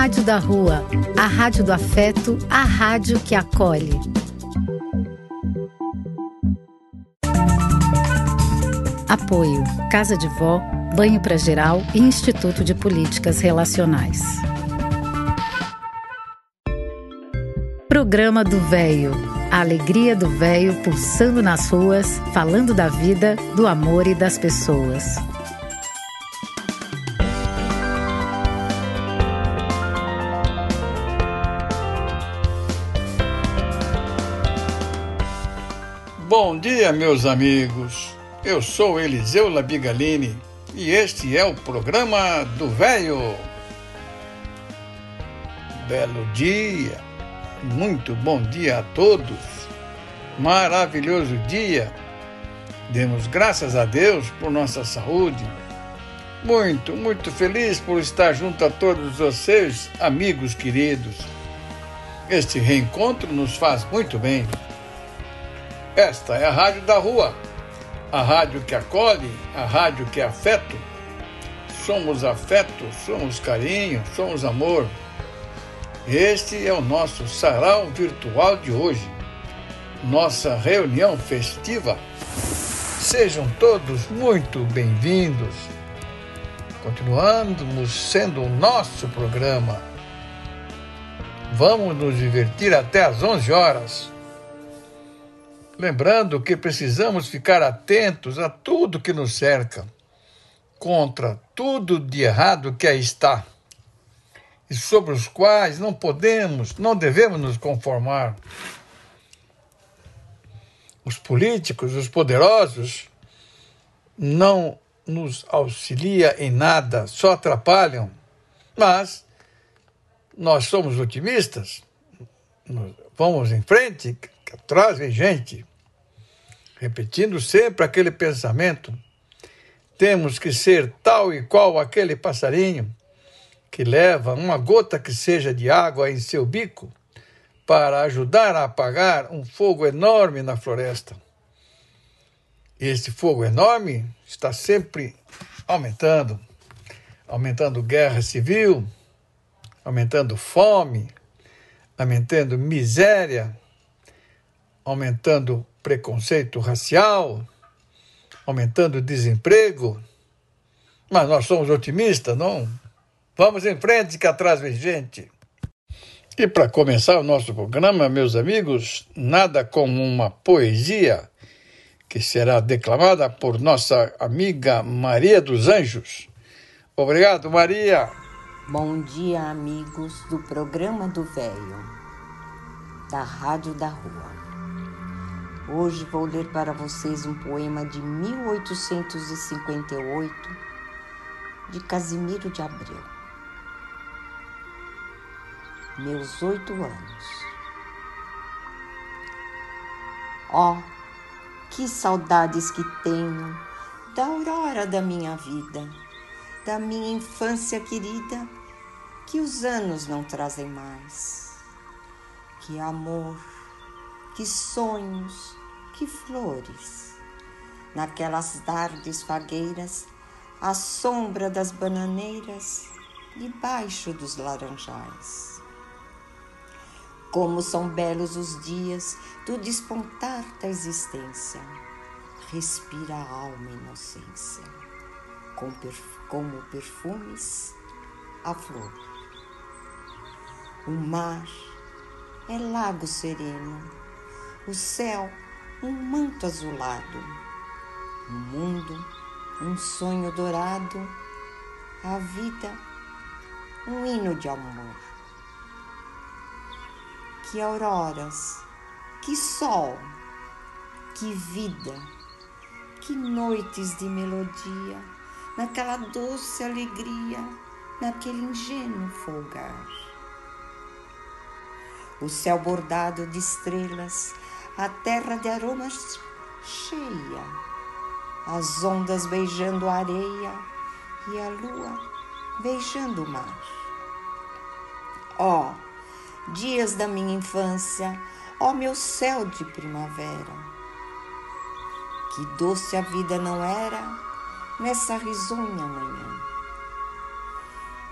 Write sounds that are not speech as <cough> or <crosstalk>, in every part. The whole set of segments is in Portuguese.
Rádio da Rua, a rádio do afeto, a rádio que acolhe. Apoio: Casa de Vó, Banho para Geral e Instituto de Políticas Relacionais. Programa do Véio. A alegria do véio pulsando nas ruas, falando da vida, do amor e das pessoas. Dia, meus amigos. Eu sou Eliseu Labigalini e este é o programa do Velho. Belo dia, muito bom dia a todos. Maravilhoso dia. Demos graças a Deus por nossa saúde. Muito, muito feliz por estar junto a todos vocês, amigos queridos. Este reencontro nos faz muito bem. Esta é a Rádio da Rua, a rádio que acolhe, a rádio que é afeto. Somos afeto, somos carinho, somos amor. Este é o nosso sarau virtual de hoje, nossa reunião festiva. Sejam todos muito bem-vindos. Continuamos sendo o nosso programa. Vamos nos divertir até às 11 horas. Lembrando que precisamos ficar atentos a tudo que nos cerca, contra tudo de errado que aí está, e sobre os quais não podemos, não devemos nos conformar. Os políticos, os poderosos, não nos auxilia em nada, só atrapalham. Mas nós somos otimistas, vamos em frente, atrás vem gente repetindo sempre aquele pensamento. Temos que ser tal e qual aquele passarinho que leva uma gota que seja de água em seu bico para ajudar a apagar um fogo enorme na floresta. Esse fogo enorme está sempre aumentando aumentando guerra civil, aumentando fome, aumentando miséria, aumentando preconceito racial, aumentando o desemprego. Mas nós somos otimistas, não? Vamos em frente que atrás vem gente. E para começar o nosso programa, meus amigos, nada como uma poesia que será declamada por nossa amiga Maria dos Anjos. Obrigado, Maria. Bom dia, amigos do programa do Velho, da Rádio da Rua. Hoje vou ler para vocês um poema de 1858 de Casimiro de Abreu. Meus oito anos. Oh, que saudades que tenho da aurora da minha vida, da minha infância querida, que os anos não trazem mais. Que amor, que sonhos, que flores. Naquelas tardes fagueiras, à sombra das bananeiras, debaixo dos laranjais. Como são belos os dias do despontar da existência. Respira a alma inocência, como perfumes a flor. O mar é lago sereno, o céu um manto azulado, o mundo, um sonho dourado, a vida, um hino de amor. Que auroras, que sol, que vida, que noites de melodia, naquela doce alegria, naquele ingênuo folgar. O céu bordado de estrelas, a terra de aromas cheia, as ondas beijando a areia e a lua beijando o mar. Ó, oh, dias da minha infância, ó oh, meu céu de primavera, que doce a vida não era nessa risonha manhã.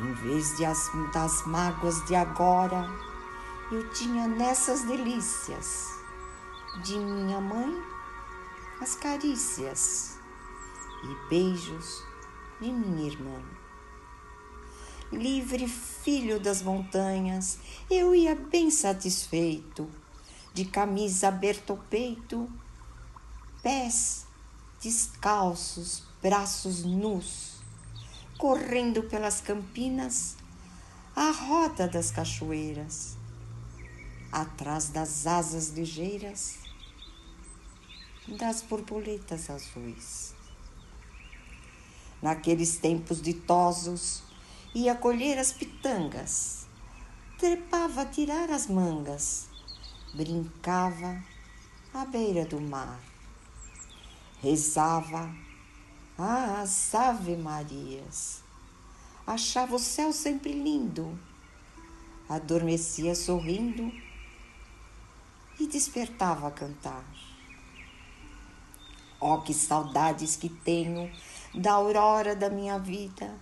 Em vez de as, das mágoas de agora, eu tinha nessas delícias de minha mãe as carícias e beijos de minha irmã. Livre filho das montanhas, eu ia bem satisfeito, de camisa aberta ao peito, pés descalços, braços nus, correndo pelas campinas, à roda das cachoeiras, atrás das asas ligeiras das borboletas azuis. Naqueles tempos ditosos, ia colher as pitangas, trepava a tirar as mangas, brincava à beira do mar, rezava as Ave Marias, achava o céu sempre lindo, adormecia sorrindo e despertava a cantar. Oh, que saudades que tenho da aurora da minha vida,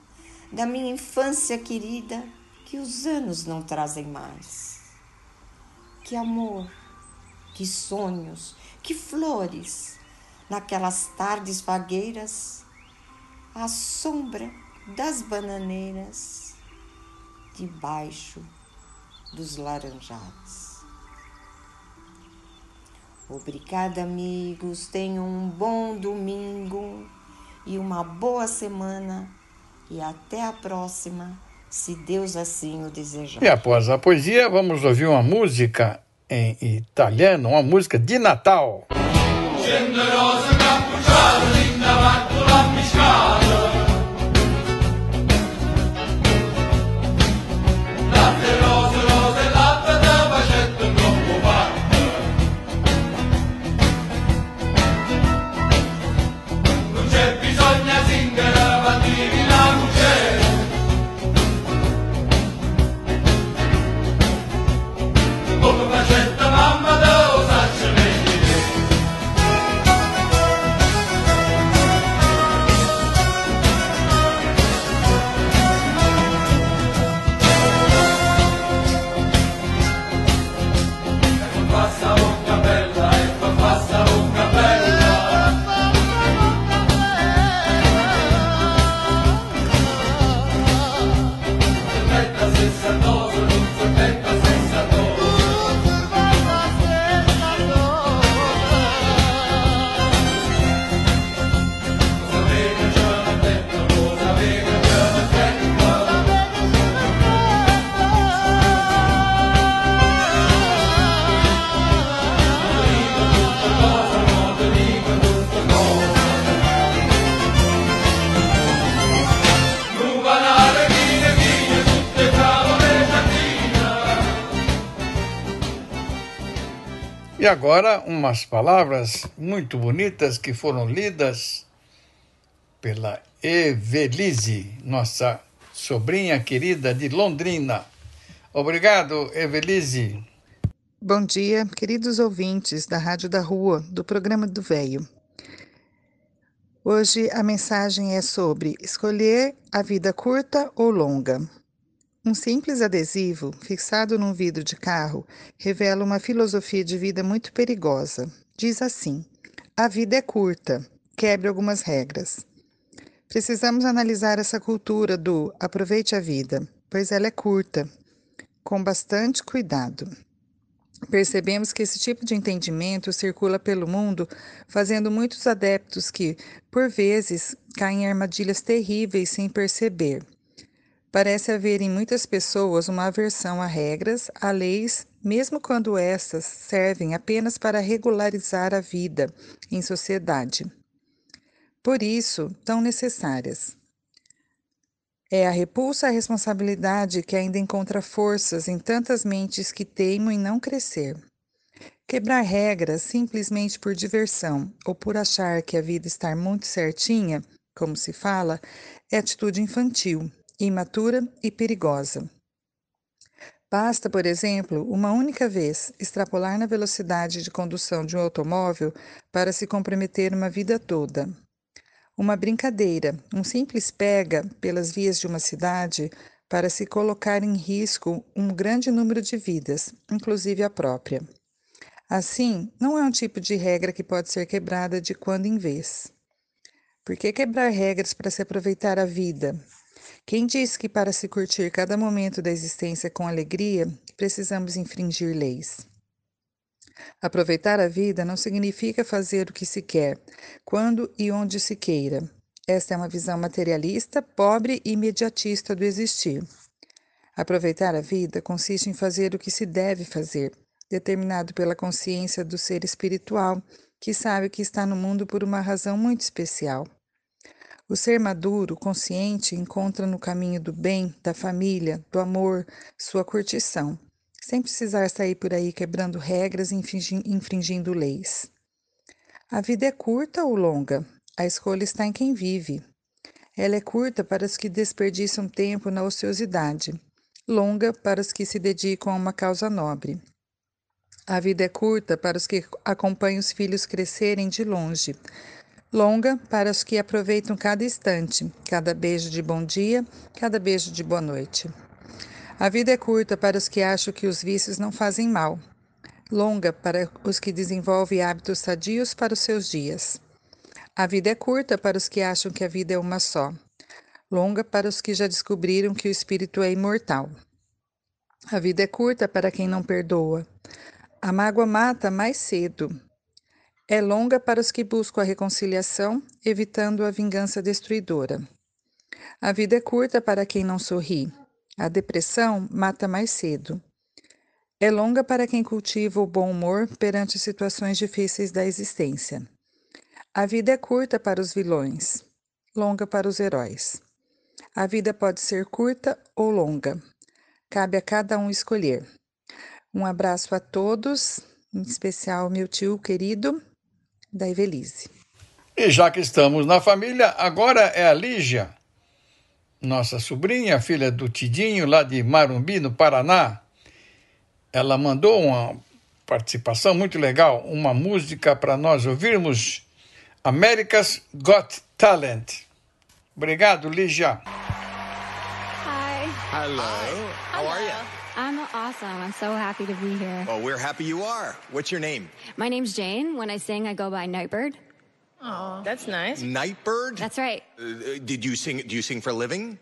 da minha infância querida, que os anos não trazem mais. Que amor, que sonhos, que flores, naquelas tardes vagueiras, à sombra das bananeiras, debaixo dos laranjados. Obrigada, amigos. Tenham um bom domingo e uma boa semana. E até a próxima, se Deus assim o desejar. E após a poesia, vamos ouvir uma música em italiano, uma música de Natal. Generosa E agora, umas palavras muito bonitas que foram lidas pela Evelise, nossa sobrinha querida de Londrina. Obrigado, Evelise. Bom dia, queridos ouvintes da Rádio da Rua, do programa do Velho. Hoje a mensagem é sobre escolher a vida curta ou longa. Um simples adesivo fixado num vidro de carro revela uma filosofia de vida muito perigosa. Diz assim: a vida é curta, quebre algumas regras. Precisamos analisar essa cultura do aproveite a vida, pois ela é curta, com bastante cuidado. Percebemos que esse tipo de entendimento circula pelo mundo, fazendo muitos adeptos que, por vezes, caem em armadilhas terríveis sem perceber. Parece haver em muitas pessoas uma aversão a regras, a leis, mesmo quando essas servem apenas para regularizar a vida em sociedade. Por isso, tão necessárias. É a repulsa à responsabilidade que ainda encontra forças em tantas mentes que teimam em não crescer. Quebrar regras simplesmente por diversão ou por achar que a vida está muito certinha, como se fala, é atitude infantil imatura e perigosa. Basta, por exemplo, uma única vez extrapolar na velocidade de condução de um automóvel para se comprometer uma vida toda. Uma brincadeira, um simples pega pelas vias de uma cidade para se colocar em risco um grande número de vidas, inclusive a própria. Assim, não é um tipo de regra que pode ser quebrada de quando em vez. Por que quebrar regras para se aproveitar a vida? Quem disse que para se curtir cada momento da existência com alegria, precisamos infringir leis? Aproveitar a vida não significa fazer o que se quer, quando e onde se queira. Esta é uma visão materialista, pobre e imediatista do existir. Aproveitar a vida consiste em fazer o que se deve fazer, determinado pela consciência do ser espiritual, que sabe que está no mundo por uma razão muito especial. O ser maduro, consciente, encontra no caminho do bem, da família, do amor, sua curtição, sem precisar sair por aí quebrando regras e infringindo leis. A vida é curta ou longa? A escolha está em quem vive. Ela é curta para os que desperdiçam tempo na ociosidade, longa para os que se dedicam a uma causa nobre. A vida é curta para os que acompanham os filhos crescerem de longe, longa para os que aproveitam cada instante, cada beijo de bom dia, cada beijo de boa noite. A vida é curta para os que acham que os vícios não fazem mal, longa para os que desenvolvem hábitos sadios para os seus dias. A vida é curta para os que acham que a vida é uma só, longa para os que já descobriram que o espírito é imortal. A vida é curta para quem não perdoa. A mágoa mata mais cedo, é longa para os que buscam a reconciliação, evitando a vingança destruidora. A vida é curta para quem não sorri. A depressão mata mais cedo. É longa para quem cultiva o bom humor perante situações difíceis da existência. A vida é curta para os vilões, longa para os heróis. A vida pode ser curta ou longa. Cabe a cada um escolher. Um abraço a todos, em especial meu tio querido, da Evelise. E já que estamos na família, agora é a Lígia, nossa sobrinha, filha do Tidinho, lá de Marumbi, no Paraná. Ela mandou uma participação muito legal, uma música para nós ouvirmos, America's Got Talent. Obrigado, Lígia. Hi. Hello. Hi. How are you? I'm awesome. I'm so happy to be here. Well, we're happy you are. What's your name? My name's Jane. When I sing, I go by Nightbird. Oh, that's nice. Nightbird? That's right. Uh, did you sing? Do you sing for a living?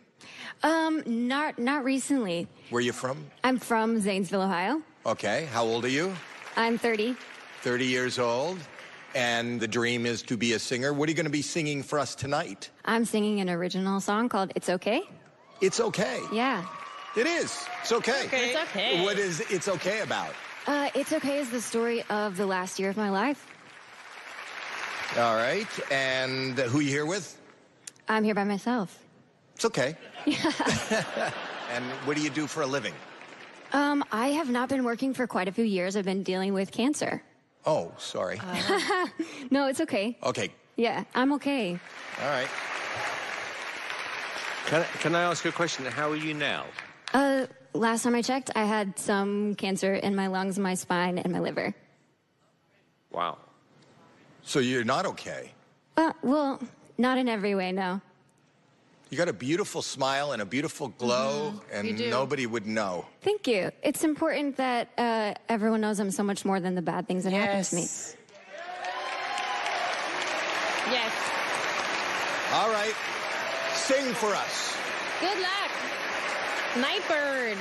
Um, not not recently. Where are you from? I'm from Zanesville, Ohio. Okay. How old are you? I'm 30. 30 years old. And the dream is to be a singer. What are you going to be singing for us tonight? I'm singing an original song called "It's Okay." It's okay. Yeah. It is. It's okay. Okay. It's okay. What is it's okay about? Uh, "It's Okay" is the story of the last year of my life. All right. And who you here with? I'm here by myself. It's okay. Yeah. <laughs> <laughs> and what do you do for a living? Um, I have not been working for quite a few years. I've been dealing with cancer. Oh, sorry. <laughs> No, it's okay. okay. Yeah, I'm okay. All right. Can, can I ask you a question? How are you now? Uh, last time I checked, I had some cancer in my lungs, my spine, and my liver. Wow. So you're not okay. Uh, well, not in every way, no. You got a beautiful smile and a beautiful glow, and You do. nobody would know. Thank you. It's important that uh, everyone knows I'm so much more than the bad things that happen to me. Yes. Yes. All right. Sing for us. Good luck. Nightbird.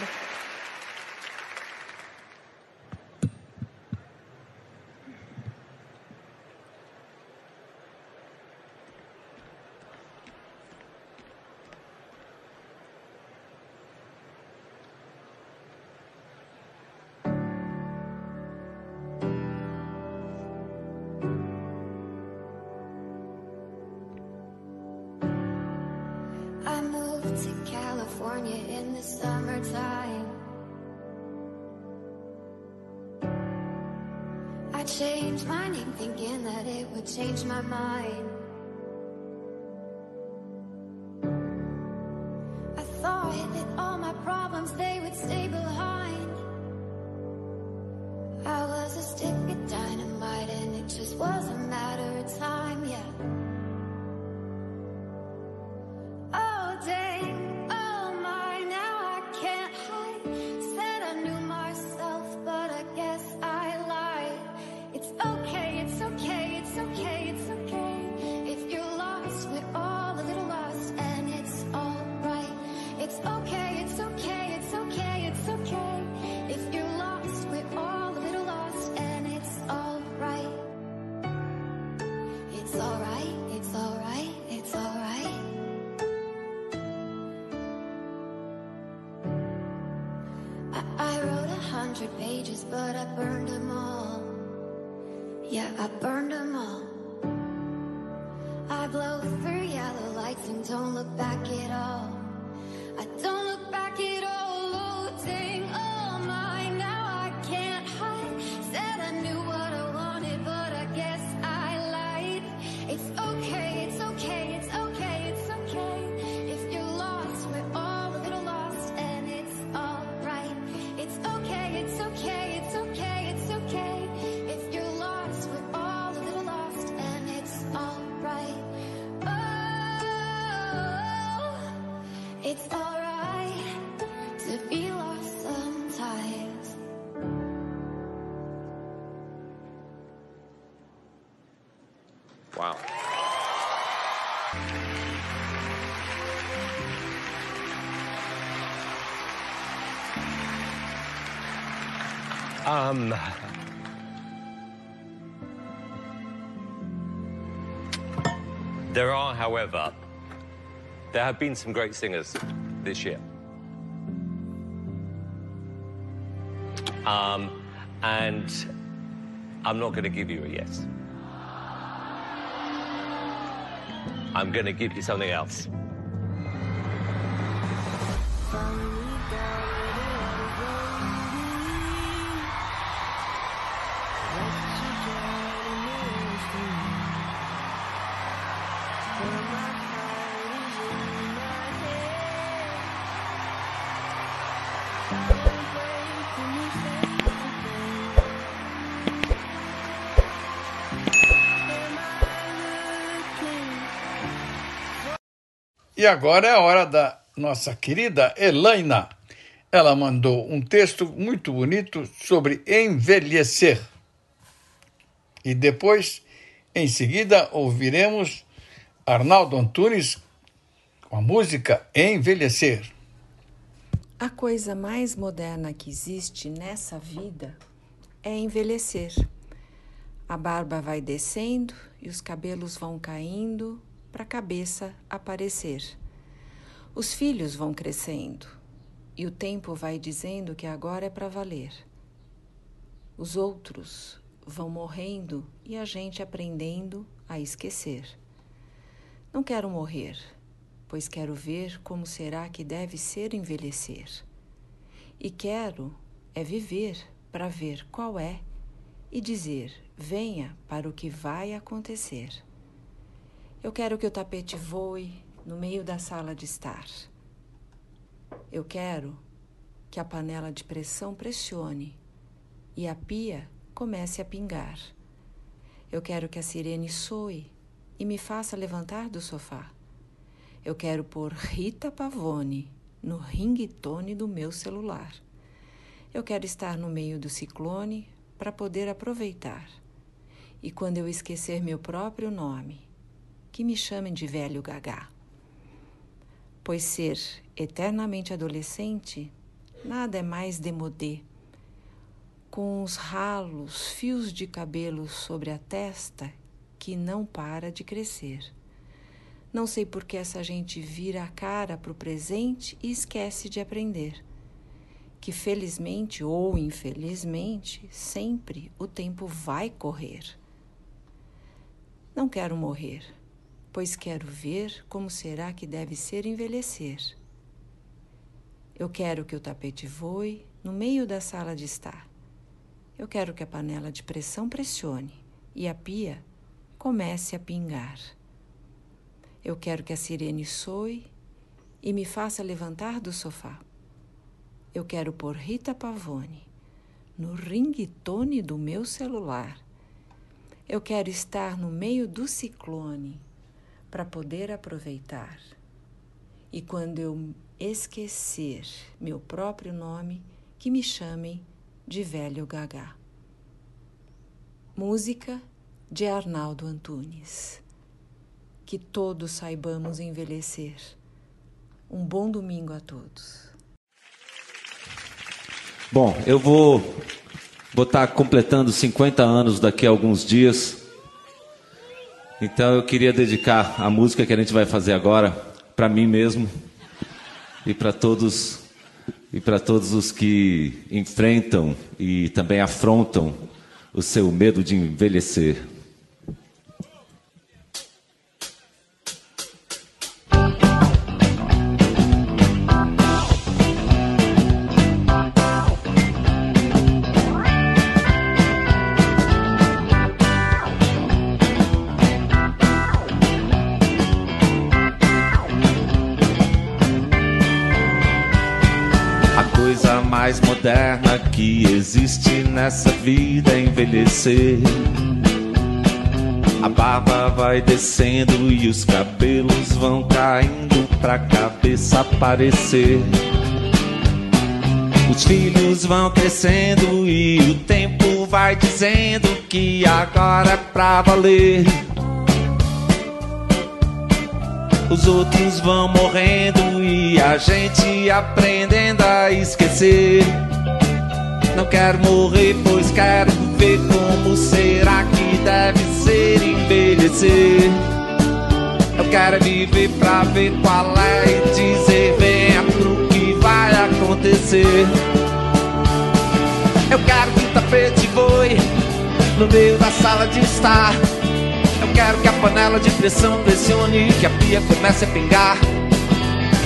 could change my mind. I burned them all. Yeah, I burned Um. There are, however, there have been some great singers this year. Um, and I'm not going to give you a yes. I'm going to give you something else. E agora é a hora da nossa querida Elaina. Ela mandou um texto muito bonito sobre envelhecer. E depois, em seguida, ouviremos Arnaldo Antunes com a música Envelhecer. A coisa mais moderna que existe nessa vida é envelhecer. A barba vai descendo e os cabelos vão caindo para a cabeça aparecer. Os filhos vão crescendo e o tempo vai dizendo que agora é para valer. Os outros vão morrendo e a gente aprendendo a esquecer. Não quero morrer, pois quero ver como será que deve ser envelhecer. E quero é viver para ver qual é e dizer: venha para o que vai acontecer. Eu quero que o tapete voe no meio da sala de estar. Eu quero que a panela de pressão pressione e a pia comece a pingar. Eu quero que a sirene soe e me faça levantar do sofá. Eu quero pôr Rita Pavone no ringtone do meu celular. Eu quero estar no meio do ciclone para poder aproveitar. E quando eu esquecer meu próprio nome, que me chamem de velho gagá. Pois ser eternamente adolescente nada é mais demodê. Com os ralos, fios de cabelo sobre a testa que não para de crescer. Não sei por que essa gente vira a cara para o presente e esquece de aprender. Que felizmente ou infelizmente, sempre o tempo vai correr. Não quero morrer pois quero ver como será que deve ser envelhecer. Eu quero que o tapete voe no meio da sala de estar. Eu quero que a panela de pressão pressione e a pia comece a pingar. Eu quero que a sirene soe e me faça levantar do sofá. Eu quero pôr Rita Pavone no ringtone do meu celular. Eu quero estar no meio do ciclone para poder aproveitar. E quando eu esquecer meu próprio nome, que me chamem de velho gagá. Música de Arnaldo Antunes. Que todos saibamos envelhecer. Um bom domingo a todos. Bom, eu vou vou estar completando 50 anos daqui a alguns dias. Então eu queria dedicar a música que a gente vai fazer agora para mim mesmo e para todos e para todos os que enfrentam e também afrontam o seu medo de envelhecer. Moderna que existe nessa vida envelhecer. A barba vai descendo e os cabelos vão caindo pra cabeça aparecer. Os filhos vão crescendo e o tempo vai dizendo que agora é pra valer. Os outros vão morrendo e a gente aprendendo a esquecer. Não quero morrer, pois quero ver como será que deve ser envelhecer. Eu quero viver pra ver qual é e dizer venha pro que vai acontecer. Eu quero que o tapete voe no meio da sala de estar. Quero que a panela de pressão pressione e que a pia comece a pingar.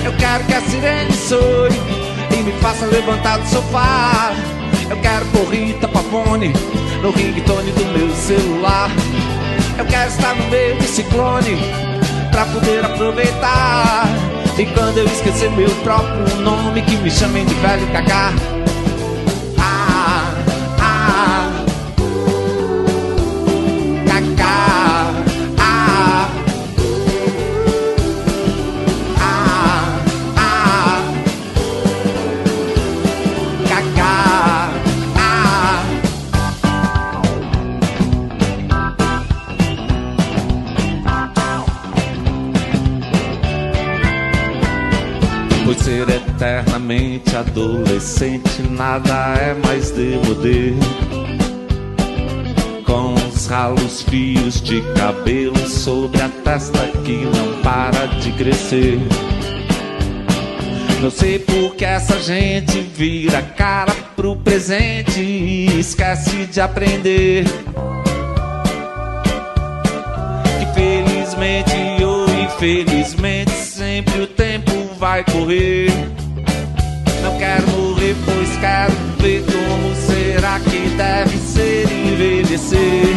Eu quero que a sirene soe e me faça levantar do sofá. Eu quero corrida Pavone no ringtone do meu celular. Eu quero estar no meio de ciclone pra poder aproveitar. E quando eu esquecer meu próprio nome, que me chamem de velho cacá. Adolescente, nada é mais demodê. Com os ralos fios de cabelo sobre a testa que não para de crescer. Não sei por que essa gente vira cara pro presente e esquece de aprender. Que felizmente ou infelizmente sempre o tempo vai correr. Não quero morrer, pois quero ver como será que deve ser envelhecer.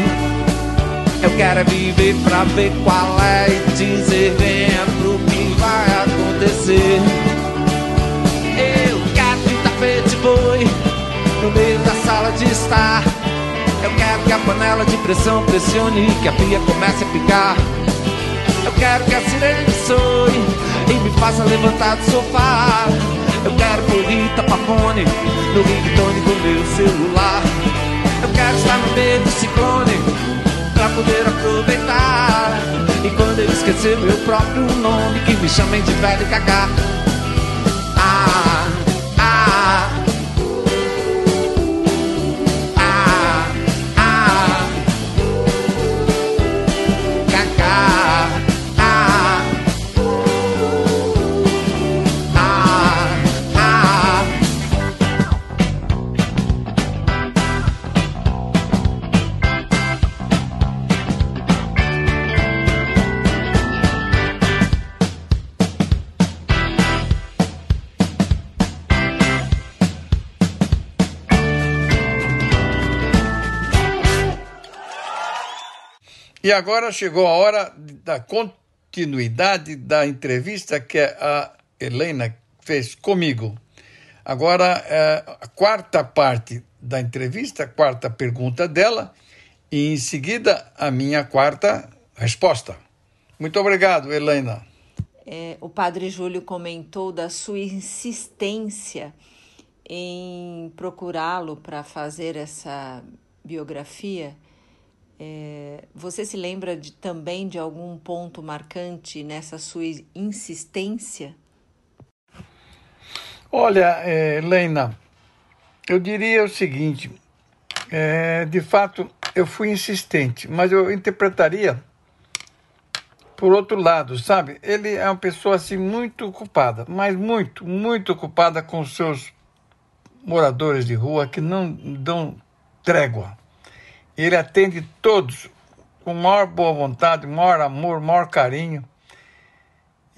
Eu quero viver pra ver qual é e dizer venha pro que vai acontecer. Eu quero que tapete boi no meio da sala de estar. Eu quero que a panela de pressão pressione que a pia comece a picar. Eu quero que a sirene soe e me faça levantar do sofá. Eu quero Rita Pavone no ringtone do meu celular. Eu quero estar no meio do ciclone pra poder aproveitar. E quando eu esquecer meu próprio nome, que me chamem de velho cacá. E agora chegou a hora da continuidade da entrevista que a Helena fez comigo. Agora, é a quarta parte da entrevista, a quarta pergunta dela, e em seguida a minha quarta resposta. Muito obrigado, Helena. É, o padre Júlio comentou da sua insistência em procurá-lo para fazer essa biografia é, você se lembra de, também de algum ponto marcante nessa sua insistência? Olha, é, Helena, eu diria o seguinte: é, de fato, eu fui insistente, mas eu interpretaria por outro lado, sabe? Ele é uma pessoa assim muito ocupada, mas muito, muito ocupada com seus moradores de rua que não dão trégua. Ele atende todos com maior boa vontade, maior amor, maior carinho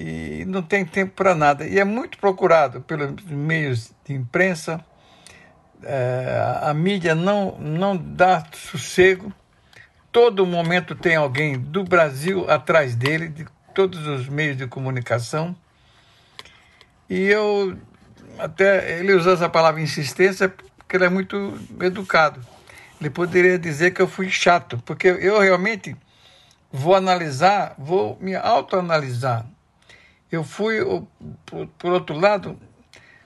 e não tem tempo para nada. E é muito procurado pelos meios de imprensa. É, a mídia não, não dá sossego. Todo momento tem alguém do Brasil atrás dele, de todos os meios de comunicação. E eu até ele usou essa palavra insistência porque ele é muito educado. Ele poderia dizer que eu fui chato, porque eu realmente vou analisar, vou me autoanalisar. Eu fui, por, outro lado,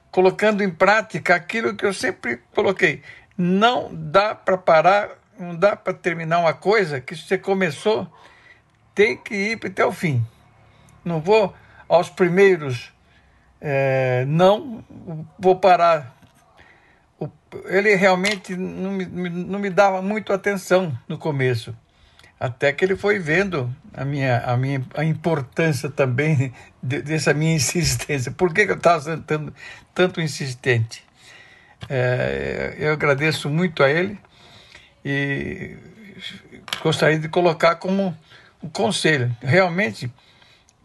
colocando em prática aquilo que eu sempre coloquei. Não dá para parar, não dá para terminar uma coisa que você começou, tem que ir até o fim. Não vou aos primeiros é, não, vou parar. Ele realmente não me, não me dava muito atenção no começo, até que ele foi vendo a minha, a minha a importância também dessa minha insistência. Por que, que eu estava sendo tanto, tanto insistente? É, eu agradeço muito a ele e gostaria de colocar como um conselho. Realmente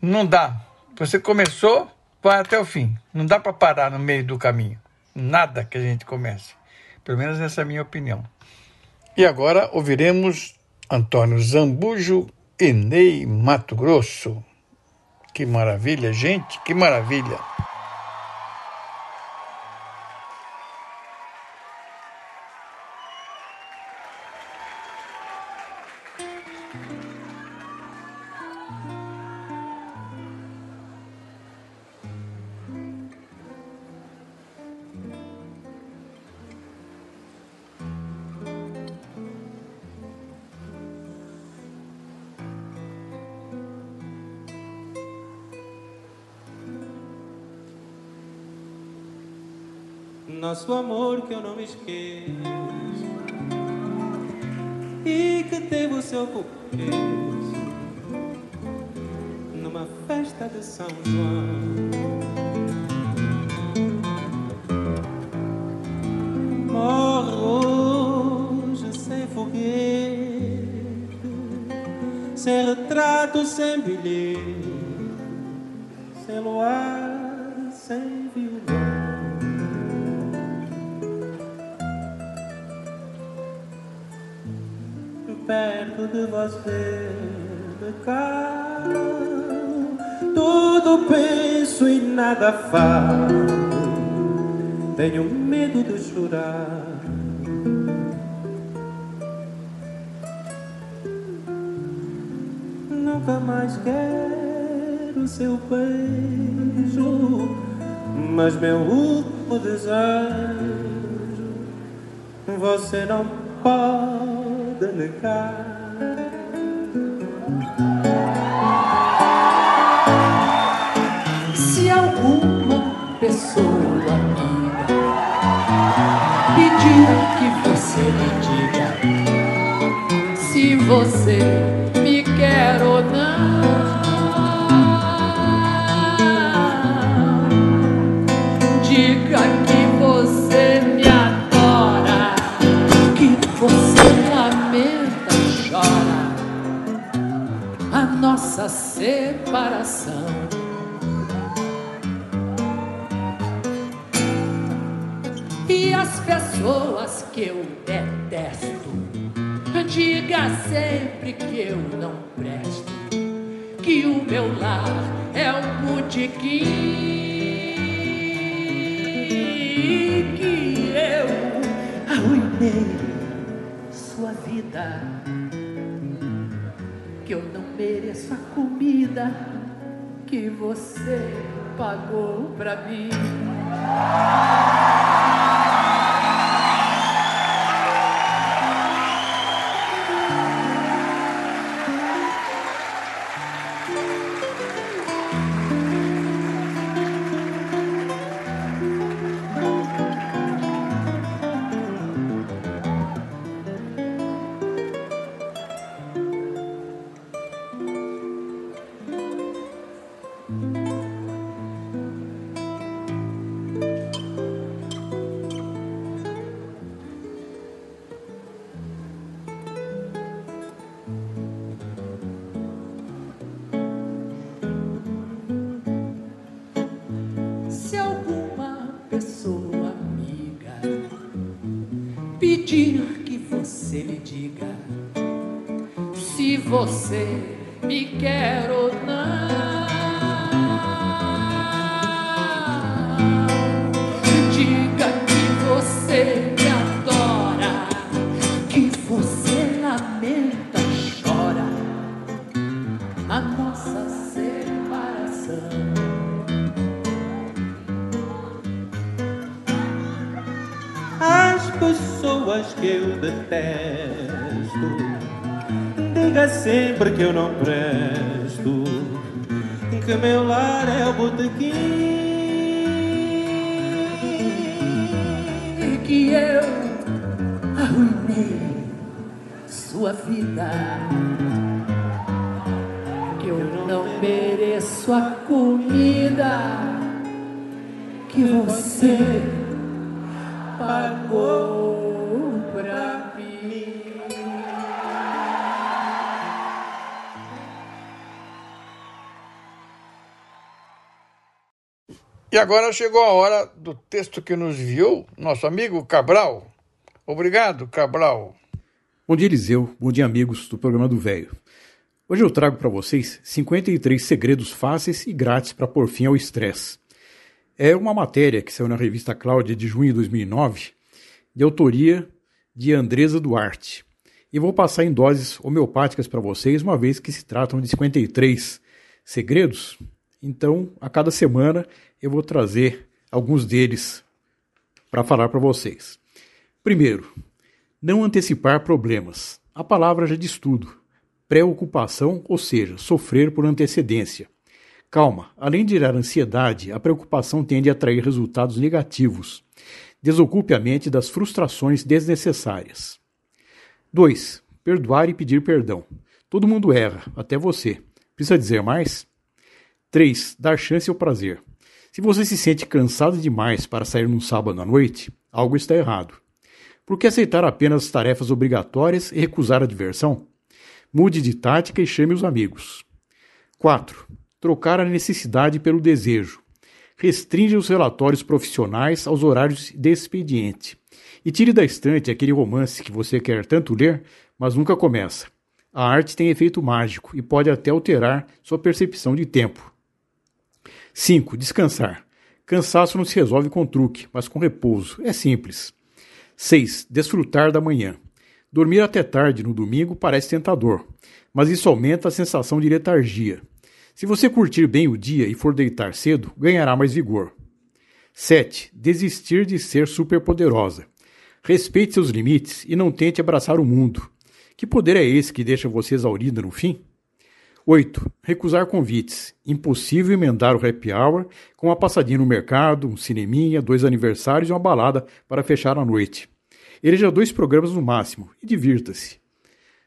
não dá. Você começou, vai até o fim. Não dá para parar no meio do caminho. Nada que a gente comece. Pelo menos essa é a minha opinião. E agora ouviremos Antônio Zambujo e Ney Mato Grosso. Que maravilha, gente, que maravilha. Eu não me esqueço e que teve o seu começo numa festa de São João. Morre hoje sem foguete, sem retrato, sem bilhete, de você calo. Tudo penso e nada falo. Tenho medo de chorar. Nunca mais quero seu beijo, mas meu último desejo você não pode negar. Se alguma pessoa amiga pedir que você me diga se você separação. E as pessoas que eu detesto, diga sempre que eu não presto, que o meu lar é um botequim, que eu arruinei sua vida, mereço a comida que você pagou pra mim. Pedir que você me diga se você me quer ou não. Detesto, diga sempre que eu não presto, que meu lar é o botequim. E que eu arruinei sua vida. Agora chegou a hora do texto que nos enviou nosso amigo Cabral. Obrigado, Cabral. Bom dia, Eliseu. Bom dia, amigos do programa do Velho. Hoje eu trago para vocês 53 segredos fáceis e grátis para pôr fim ao estresse. É uma matéria que saiu na revista Cláudia de junho de 2009, de autoria de Andresa Duarte. E vou passar em doses homeopáticas para vocês, uma vez que se tratam de 53 segredos. Então, a cada semana eu vou trazer alguns deles para falar para vocês. Primeiro, não antecipar problemas. A palavra já diz tudo. Preocupação, ou seja, sofrer por antecedência. Calma, além de gerar ansiedade, a preocupação tende a atrair resultados negativos. Desocupe a mente das frustrações desnecessárias. 2. Perdoar e pedir perdão. Todo mundo erra, até você. Precisa dizer mais? 3. Dar chance ao prazer. Se você se sente cansado demais para sair num sábado à noite, algo está errado. Por que aceitar apenas as tarefas obrigatórias e recusar a diversão? Mude de tática e chame os amigos. 4. Trocar a necessidade pelo desejo. Restringe os relatórios profissionais aos horários de expediente. E tire da estante aquele romance que você quer tanto ler, mas nunca começa. A arte tem efeito mágico e pode até alterar sua percepção de tempo. 5. Descansar. Cansaço não se resolve com truque, mas com repouso. É simples. 6. Desfrutar da manhã. Dormir até tarde no domingo parece tentador, mas isso aumenta a sensação de letargia. Se você curtir bem o dia e for deitar cedo, ganhará mais vigor. 7. Desistir de ser superpoderosa. Respeite seus limites e não tente abraçar o mundo. Que poder é esse que deixa você exaurida no fim? 8. Recusar convites. Impossível emendar o happy hour com uma passadinha no mercado, um cineminha, dois aniversários e uma balada para fechar a noite. Eleja dois programas no máximo e divirta-se.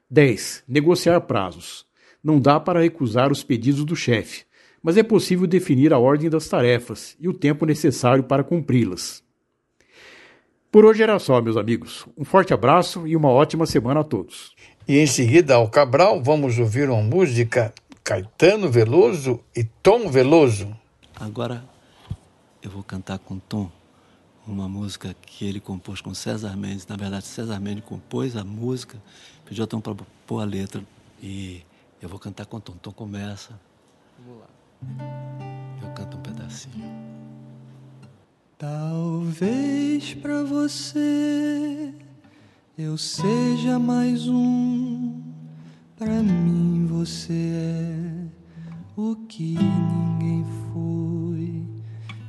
10. Negociar prazos. Não dá para recusar os pedidos do chefe, mas é possível definir a ordem das tarefas e o tempo necessário para cumpri-las. Por hoje era só, meus amigos. Um forte abraço e uma ótima semana a todos. E em seguida, ao Cabral, vamos ouvir uma música Caetano Veloso e Tom Veloso. Agora eu vou cantar com Tom uma música que ele compôs com César Mendes. Na verdade, César Mendes compôs a música, pediu a Tom para pôr a letra. E eu vou cantar com Tom. Tom começa. Vamos lá. Eu canto um pedacinho. Talvez para você eu seja mais um. Para mim você é o que ninguém foi.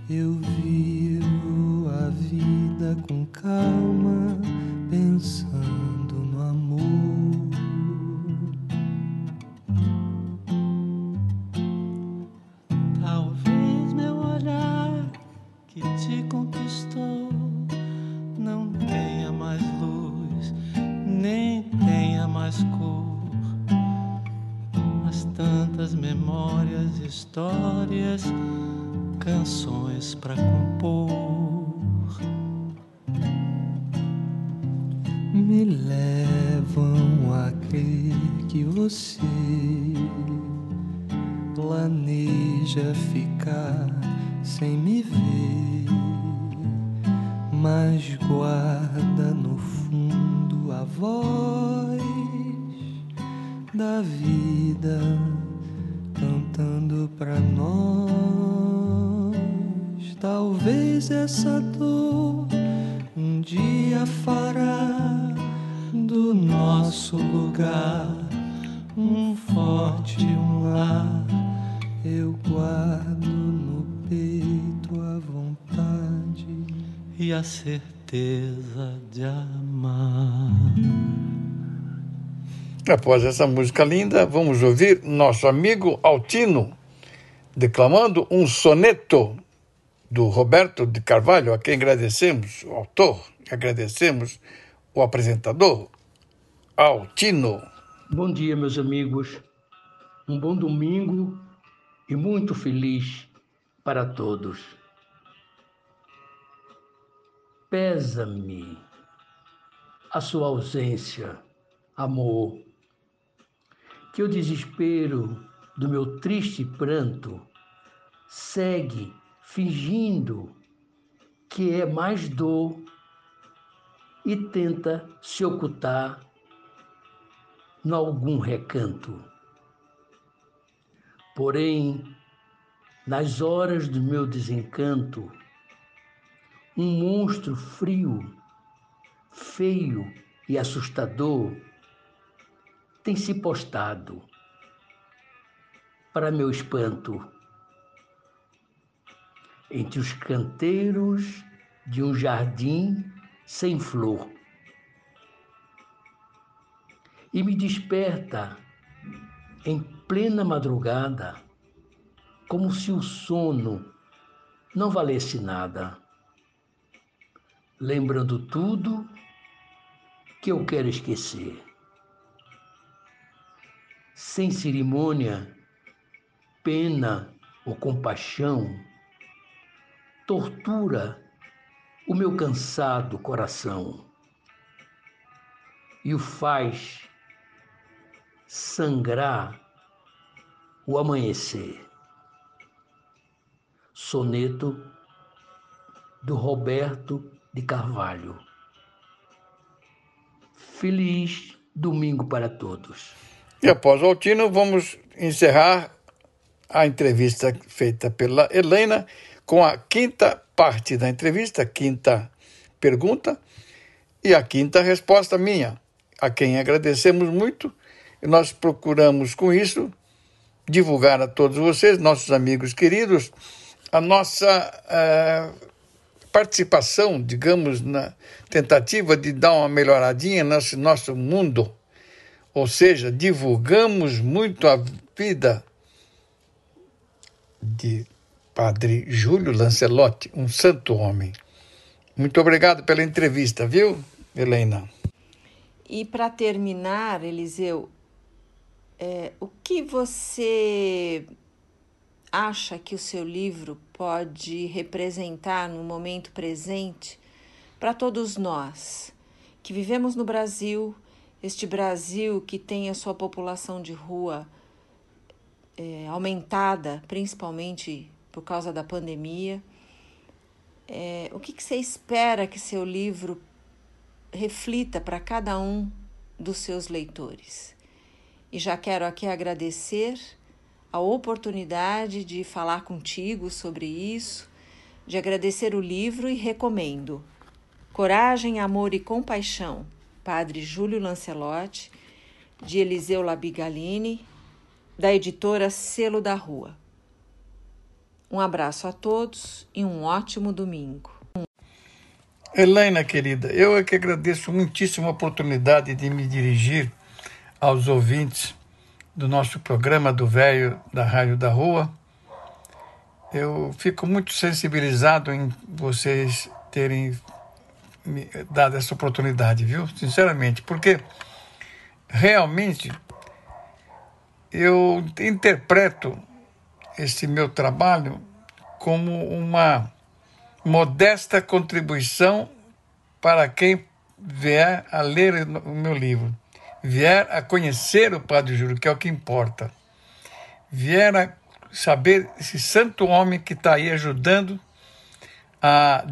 Eu vivo a vida com calma, pensando no amor. Histórias, canções para compor. Me levam a crer que você planeja ficar sem me essa dor um dia fará do nosso lugar um forte um lar. Eu guardo no peito a vontade e a certeza de amar. Após essa música linda, vamos ouvir nosso amigo Altino declamando um soneto do Roberto de Carvalho, a quem agradecemos, o autor, agradecemos o apresentador, Altino. Bom dia, meus amigos. Um bom domingo e muito feliz para todos. Pesa-me a sua ausência, amor, que o desespero do meu triste pranto segue fingindo que é mais dor e tenta se ocultar em algum recanto. Porém, nas horas do meu desencanto, um monstro frio, feio e assustador tem se postado para meu espanto entre os canteiros de um jardim sem flor e me desperta em plena madrugada, como se o sono não valesse nada, lembrando tudo que eu quero esquecer. Sem cerimônia, pena ou compaixão, tortura o meu cansado coração e o faz sangrar o amanhecer. Soneto do Roberto de Carvalho. Feliz domingo para todos. E após o Altino, vamos encerrar a entrevista feita pela Helena com a quinta parte da entrevista, quinta pergunta e a quinta resposta minha, a quem agradecemos muito e nós procuramos, com isso, divulgar a todos vocês, nossos amigos queridos, a nossa uh, participação, digamos, na tentativa de dar uma melhoradinha nesse nosso mundo. Ou seja, divulgamos muito a vida de Padre Júlio Lancelotti, um santo homem. Muito obrigado pela entrevista, viu, Helena? E para terminar, Eliseu, é, o que você acha que o seu livro pode representar no momento presente para todos nós que vivemos no Brasil, este Brasil que tem a sua população de rua é, aumentada, principalmente por causa da pandemia? É, o que, que você espera que seu livro reflita para cada um dos seus leitores? E já quero aqui agradecer a oportunidade de falar contigo sobre isso, de agradecer o livro e recomendo. Coragem, Amor e Compaixão, Padre Júlio Lancelotti, de Eliseu Labigalini, da editora Selo da Rua. Um abraço a todos e um ótimo domingo. Helena, querida, eu é que agradeço muitíssimo a oportunidade de me dirigir aos ouvintes do nosso programa do Velho da Rádio da Rua. Eu fico muito sensibilizado em vocês terem me dado essa oportunidade, viu? Sinceramente, porque realmente eu interpreto esse meu trabalho como uma modesta contribuição para quem vier a ler o meu livro vier a conhecer o Padre Júlio, que é o que importa, vier a saber esse santo homem que está aí ajudando a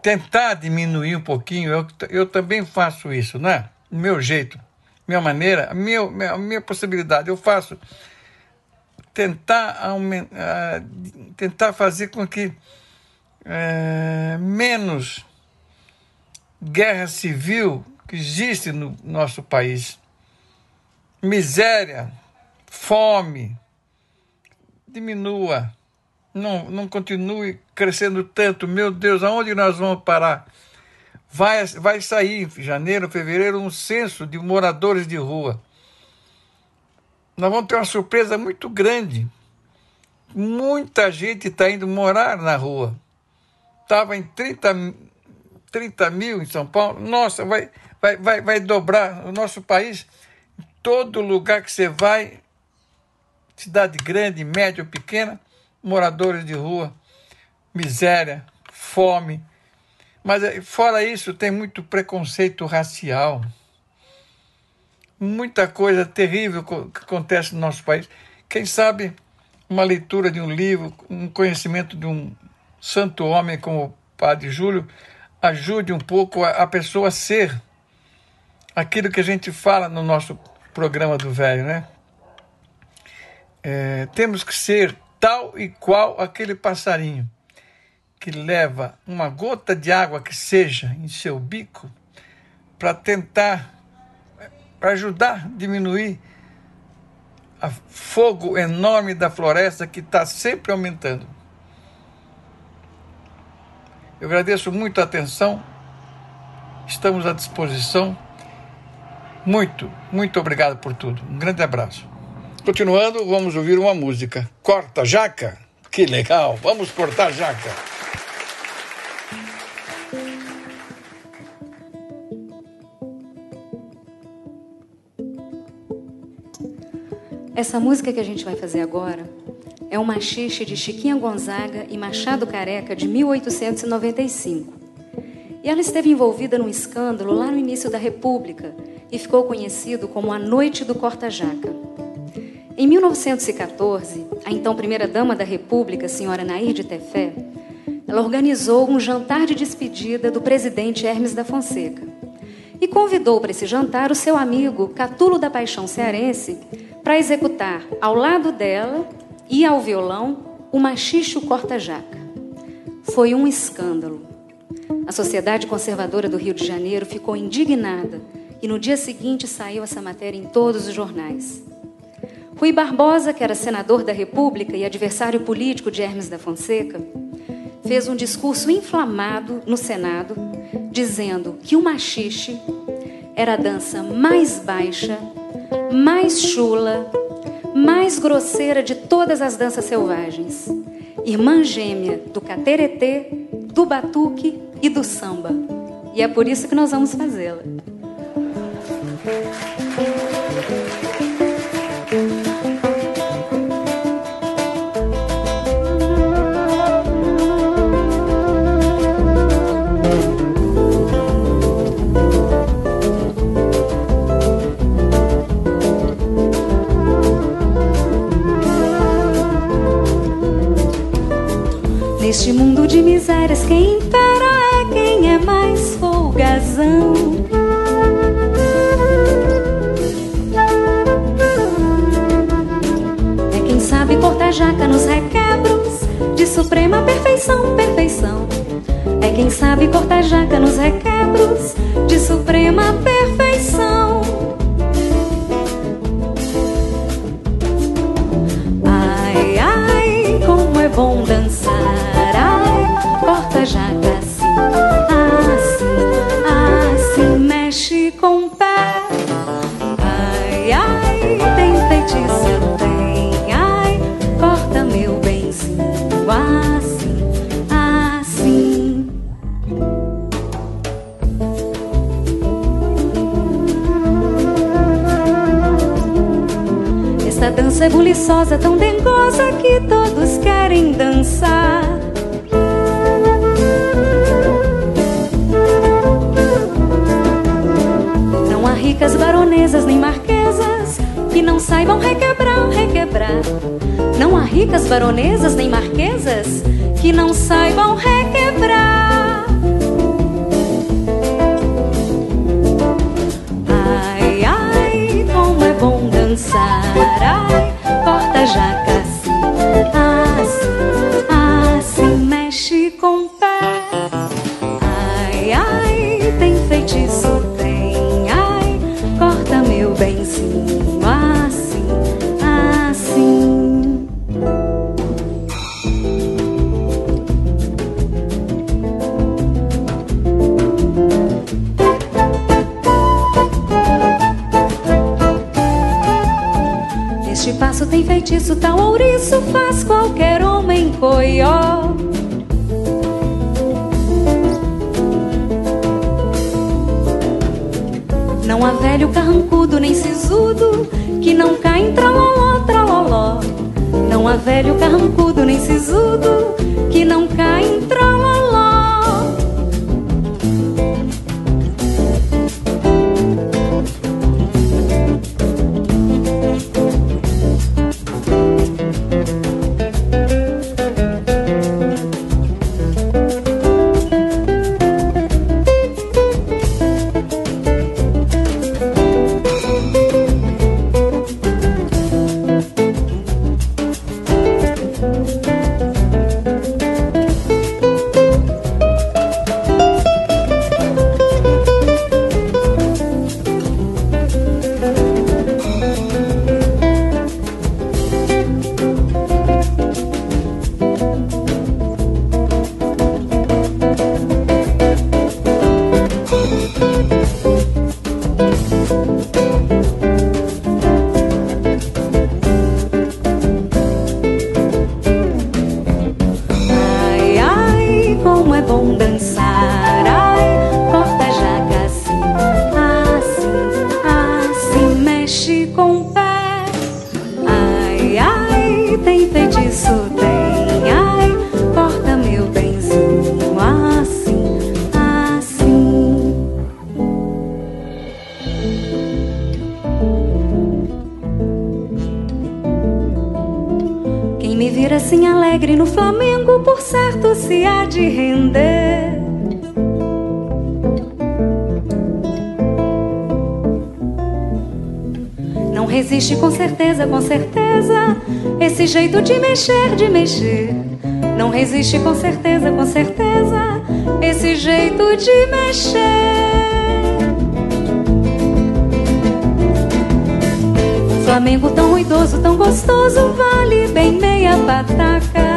tentar diminuir um pouquinho, eu, eu também faço isso, né? O meu jeito, minha maneira, a minha, a minha possibilidade, eu faço tentar, aumentar, tentar fazer com que é, menos guerra civil que existe no nosso país, miséria, fome, diminua, não, não continue crescendo tanto. Meu Deus, aonde nós vamos parar? Vai, vai sair em janeiro, fevereiro, um censo de moradores de rua. Nós vamos ter uma surpresa muito grande. Muita gente está indo morar na rua. Estava em 30, 30 mil em São Paulo. Nossa, vai, vai, vai, vai dobrar o nosso país. Todo lugar que você vai, cidade grande, média ou pequena, moradores de rua, miséria, fome. Mas eh, fora isso, tem muito preconceito racial. Muita coisa terrível que acontece no nosso país. Quem sabe uma leitura de um livro, um conhecimento de um santo homem como o Padre Júlio ajude um pouco a, pessoa a ser aquilo que a gente fala no nosso programa do velho, né? É, temos que ser tal e qual aquele passarinho que leva uma gota de água que seja em seu bico para tentar para ajudar a diminuir o fogo enorme da floresta que está sempre aumentando. Eu agradeço muito a atenção, estamos à disposição. Muito, muito obrigado por tudo. Um grande abraço. Continuando, vamos ouvir uma música. Corta jaca? Que legal! Vamos cortar jaca. Essa música que a gente vai fazer agora é um machixe de Chiquinha Gonzaga e Machado Careca de 1895. E ela esteve envolvida num escândalo lá no início da República e ficou conhecido como a Noite do Corta-Jaca. Em 1914, a então primeira-dama da República, senhora Nair de Tefé, ela organizou um jantar de despedida do presidente Hermes da Fonseca e convidou para esse jantar o seu amigo Catulo da Paixão Cearense para executar ao lado dela e ao violão o machicho corta-jaca. Foi um escândalo. A Sociedade Conservadora do Rio de Janeiro ficou indignada e no dia seguinte saiu essa matéria em todos os jornais. Rui Barbosa, que era senador da República e adversário político de Hermes da Fonseca, fez um discurso inflamado no Senado, dizendo que o machixe era a dança mais baixa, mais chula, mais grosseira de todas as danças selvagens, irmã gêmea do cateretê, do batuque e do samba. E é por isso que nós vamos fazê-la. Feitiço tem? Ai, corta meu benzinho assim, assim. Este passo tem feitiço, tal ouriço faz qualquer homem coió. Velho carrancudo nem sisudo que não cai em trololó, trololó. Não há velho carrancudo nem sisudo que não cai em trololó. No Flamengo, por certo se há de render. Não resiste com certeza, com certeza, esse jeito de mexer, de mexer. Não resiste com certeza, com certeza, esse jeito de mexer. Flamengo tão ruidoso, tão gostoso, vale bem meia pataca.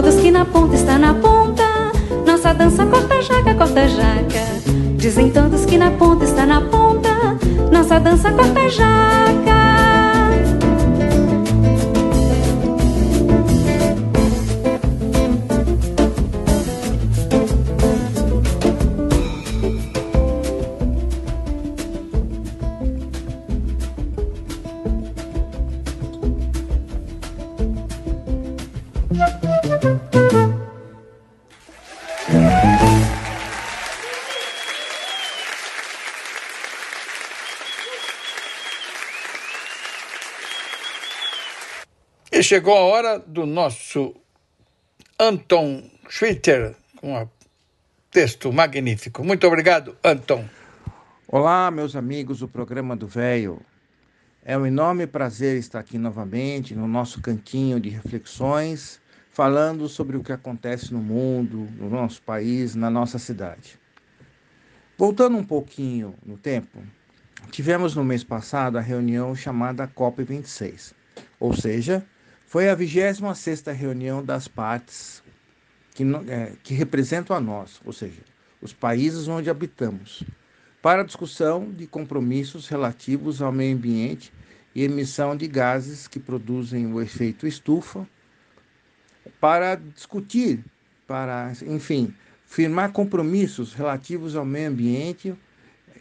Todos que na ponta está na ponta, nossa dança corta jaca, corta jaca. Dizem todos que na ponta está na ponta, nossa dança corta jaca. Chegou a hora do nosso Anton Schwitter, com um texto magnífico. Muito obrigado, Anton. Olá, meus amigos do programa do Véio. É um enorme prazer estar aqui novamente no nosso cantinho de reflexões, falando sobre o que acontece no mundo, no nosso país, na nossa cidade. Voltando um pouquinho no tempo, tivemos no mês passado a reunião chamada COP26, ou seja, foi a 26ª reunião das partes que, é, que representam a nós, ou seja, os países onde habitamos, para discussão de compromissos relativos ao meio ambiente e emissão de gases que produzem o efeito estufa, para discutir, para, enfim, firmar compromissos relativos ao meio ambiente,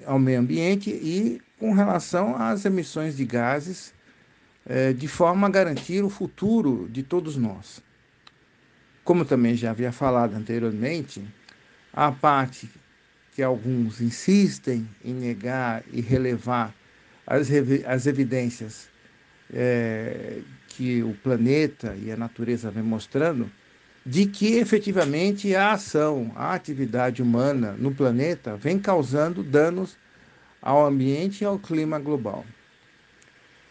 ao meio ambiente e com relação às emissões de gases, eh, de forma a garantir o futuro de todos nós. Como também já havia falado anteriormente, a parte que alguns insistem em negar e relevar as, as evidências é, que o planeta e a natureza vem mostrando, de que efetivamente a ação, a atividade humana no planeta vem causando danos ao ambiente e ao clima global.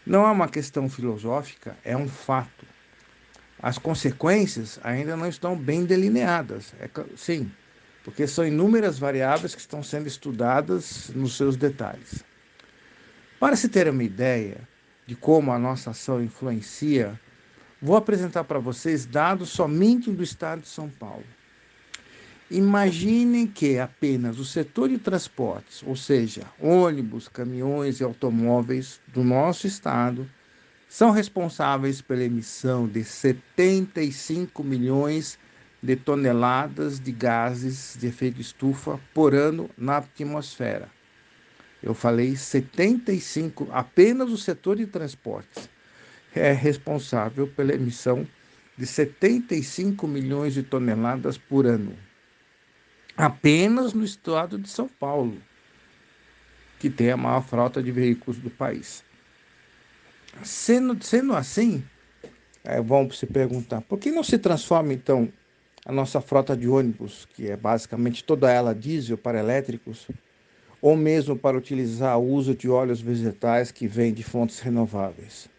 Não é uma questão filosófica, é um fato. As consequências ainda não estão bem delineadas. É, sim, porque são inúmeras variáveis que estão sendo estudadas nos seus detalhes. Para se ter uma ideia de como a nossa ação influencia, vou apresentar para vocês dados somente do estado de São Paulo. Imaginem que apenas o setor de transportes, ou seja, ônibus, caminhões e automóveis do nosso estado, são responsáveis pela emissão de 75 milhões de toneladas de gases de efeito estufa por ano na atmosfera. Eu falei 75, apenas o setor de transportes é responsável pela emissão de 75 milhões de toneladas por ano. Apenas no estado de São Paulo, que tem a maior frota de veículos do país. Sendo, sendo assim, é, vamos se perguntar, por que não se transforma então a nossa frota de ônibus, que é basicamente toda ela diesel para elétricos, ou mesmo para utilizar o uso de óleos vegetais que vêm de fontes renováveis.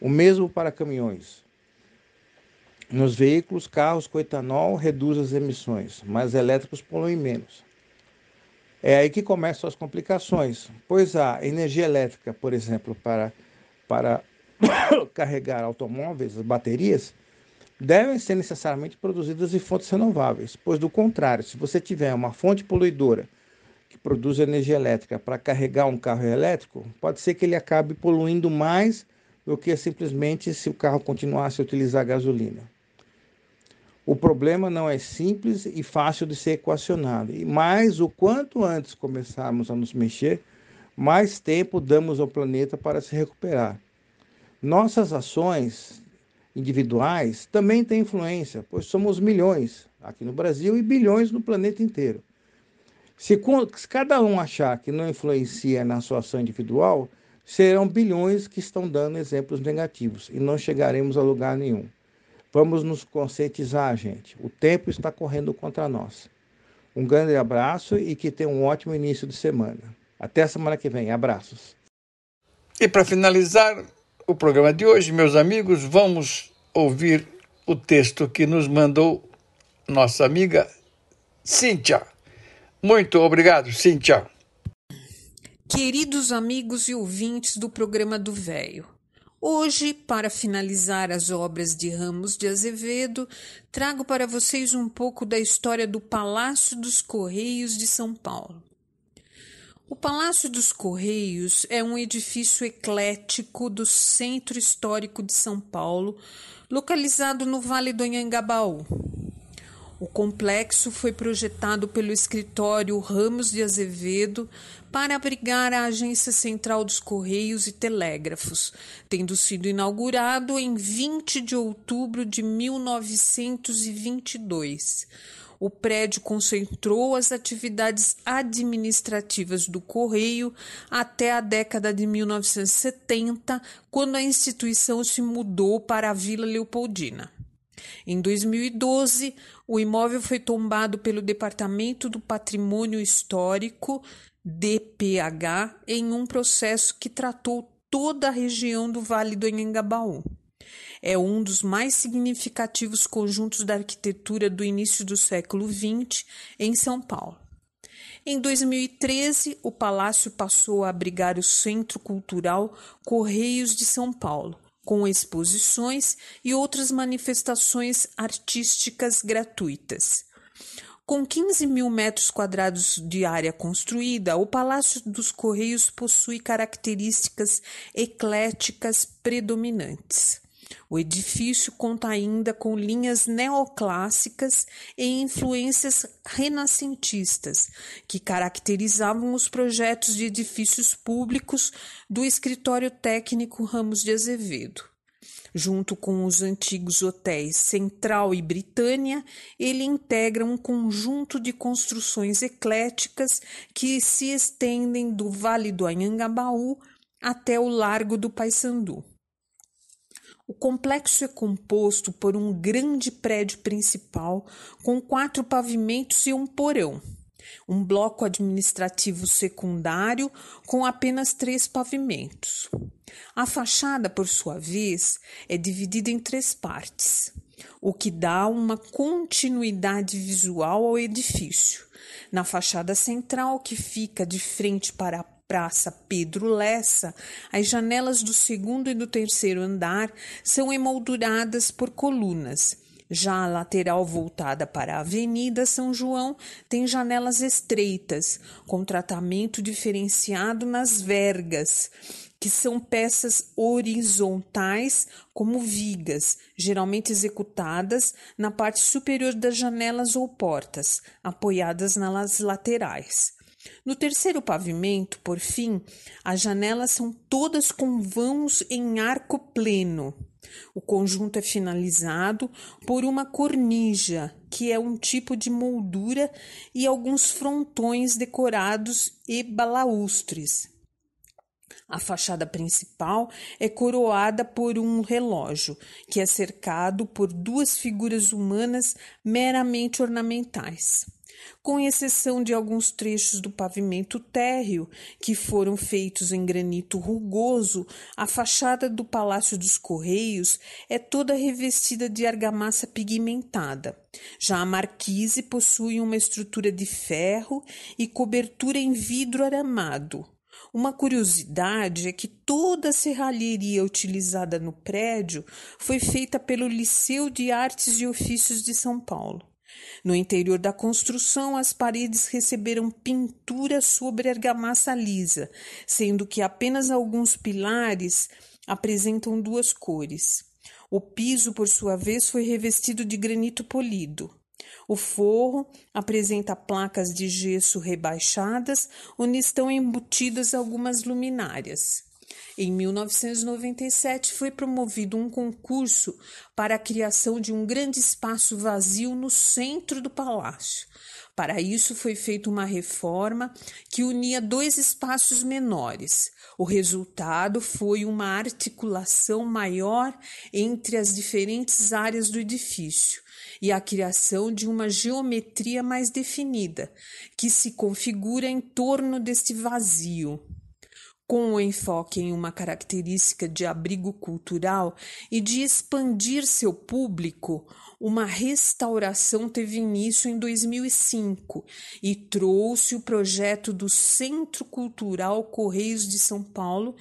O mesmo para caminhões. Nos veículos, carros com etanol reduzem as emissões, mas elétricos poluem menos. É aí que começam as complicações, pois a energia elétrica, por exemplo, para, para <coughs> carregar automóveis, as baterias, devem ser necessariamente produzidas em fontes renováveis, pois, do contrário, se você tiver uma fonte poluidora que produz energia elétrica para carregar um carro elétrico, pode ser que ele acabe poluindo mais do que simplesmente se o carro continuasse a utilizar gasolina. O problema não é simples e fácil de ser equacionado, mas o quanto antes começarmos a nos mexer, mais tempo damos ao planeta para se recuperar. Nossas ações individuais também tem influência, pois somos milhões aqui no Brasil e bilhões no planeta inteiro. Se cada um achar que não influencia na sua ação individual, serão bilhões que estão dando exemplos negativos e não chegaremos a lugar nenhum. Vamos nos conscientizar, gente. O tempo está correndo contra nós. Um grande abraço e que tenha um ótimo início de semana. Até a semana que vem. Abraços. E para finalizar, o programa de hoje, meus amigos, vamos ouvir o texto que nos mandou nossa amiga Cíntia. Muito obrigado, Cíntia. Queridos amigos e ouvintes do programa do Véio, hoje, para finalizar as obras de Ramos de Azevedo, trago para vocês um pouco da história do Palácio dos Correios de São Paulo. O Palácio dos Correios é um edifício eclético do Centro Histórico de São Paulo, localizado no Vale do Anhangabaú. O complexo foi projetado pelo escritório Ramos de Azevedo para abrigar a Agência Central dos Correios e Telégrafos, tendo sido inaugurado em 20 de outubro de 1922 o prédio concentrou as atividades administrativas do Correio até a década de 1970, quando a instituição se mudou para a Vila Leopoldina. Em 2012, o imóvel foi tombado pelo Departamento do Patrimônio Histórico, DPH, em um processo que tratou toda a região do Vale do Anhangabaú é um dos mais significativos conjuntos da arquitetura do início do século XX em São Paulo. Em 2013, o palácio passou a abrigar o Centro Cultural Correios de São Paulo, com exposições e outras manifestações artísticas gratuitas. Com 15 mil metros quadrados de área construída, o Palácio dos Correios possui características ecléticas predominantes. O edifício conta ainda com linhas neoclássicas e influências renascentistas, que caracterizavam os projetos de edifícios públicos do escritório técnico Ramos de Azevedo. Junto com os antigos hotéis Central e Britânia, ele integra um conjunto de construções ecléticas que se estendem do Vale do Anhangabaú até o Largo do Paissandu. O complexo é composto por um grande prédio principal com quatro pavimentos e um porão. um bloco administrativo secundário com apenas três pavimentos. A fachada, por sua vez, é dividida em três partes, o que dá uma continuidade visual ao edifício. Na fachada central, que fica de frente para a Praça Pedro Lessa, as janelas do segundo e do terceiro andar são emolduradas por colunas. Já a lateral voltada para a Avenida São João tem janelas estreitas, com tratamento diferenciado nas vergas, que são peças horizontais como vigas, geralmente executadas na parte superior das janelas ou portas, apoiadas nas laterais. No terceiro pavimento, por fim, as janelas são todas com vãos em arco pleno. O conjunto é finalizado por uma cornija, que é um tipo de moldura, e alguns frontões decorados e balaustres. A fachada principal é coroada por um relógio, que é cercado por duas figuras humanas meramente ornamentais com exceção de alguns trechos do pavimento térreo, que foram feitos em granito rugoso, a fachada do Palácio dos Correios é toda revestida de argamassa pigmentada. Já a marquise possui uma estrutura de ferro e cobertura em vidro aramado. Uma curiosidade é que toda a serralheria utilizada no prédio foi feita pelo Liceu de Artes e Ofícios de São Paulo. No interior da construção, as paredes receberam pintura sobre argamassa lisa, sendo que apenas alguns pilares apresentam duas cores. O piso, por sua vez, foi revestido de granito polido. O forro apresenta placas de gesso rebaixadas, onde estão embutidas algumas luminárias. Em 1997 foi promovido um concurso para a criação de um grande espaço vazio no centro do palácio. Para isso foi feita uma reforma que unia dois espaços menores. O resultado foi uma articulação maior entre as diferentes áreas do edifício e a criação de uma geometria mais definida, que se configura em torno deste vazio com o enfoque em uma característica de abrigo cultural e de expandir seu público, uma restauração teve início em 2005 e trouxe o projeto do Centro Cultural Correios de São Paulo,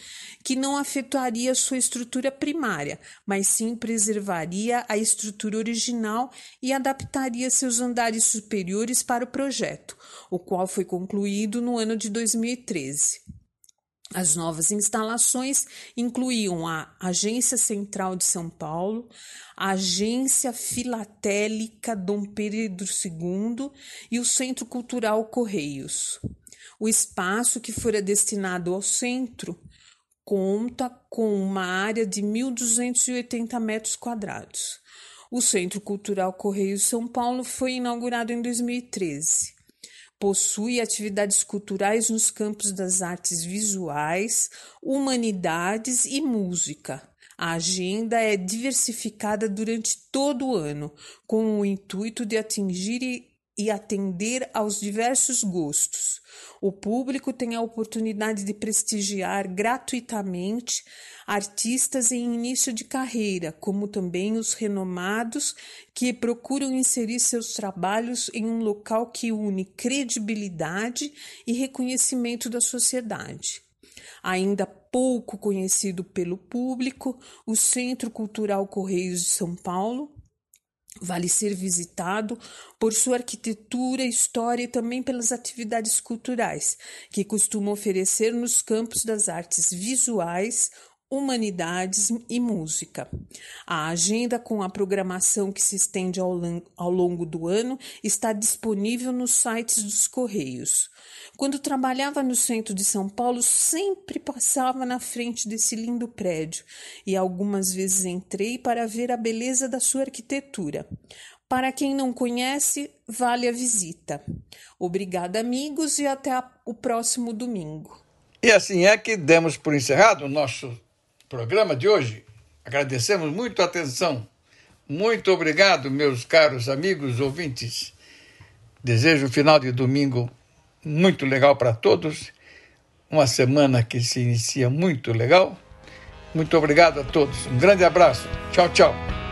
que não afetaria sua estrutura primária, mas sim preservaria a estrutura original e adaptaria seus andares superiores para o projeto, o qual foi concluído no ano de 2013. As novas instalações incluíam a Agência Central de São Paulo, a Agência Filatélica Dom Pedro II e o Centro Cultural Correios. O espaço que fora destinado ao centro conta com uma área de 1.280 metros quadrados. O Centro Cultural Correios São Paulo foi inaugurado em 2013. Possui atividades culturais nos campos das artes visuais, humanidades e música. A agenda é diversificada durante todo o ano, com o intuito de atingir e atender aos diversos gostos. O público tem a oportunidade de prestigiar gratuitamente artistas em início de carreira, como também os renomados que procuram inserir seus trabalhos em um local que une credibilidade e reconhecimento da sociedade. Ainda pouco conhecido pelo público, o Centro Cultural Correios de São Paulo Vale ser visitado por sua arquitetura, história e também pelas atividades culturais que costuma oferecer nos campos das artes visuais, humanidades e música. A agenda com a programação que se estende ao, longo do ano está disponível nos sites dos Correios. Quando trabalhava no centro de São Paulo, sempre passava na frente desse lindo prédio e algumas vezes entrei para ver a beleza da sua arquitetura. Para quem não conhece, vale a visita. Obrigada, amigos, e até o próximo domingo. E assim é que demos por encerrado o nosso programa de hoje. Agradecemos muito a atenção. Muito obrigado, meus caros amigos ouvintes. Desejo um final de domingo muito legal para todos, uma semana que se inicia muito legal. Muito obrigado a todos. Um grande abraço. Tchau, tchau.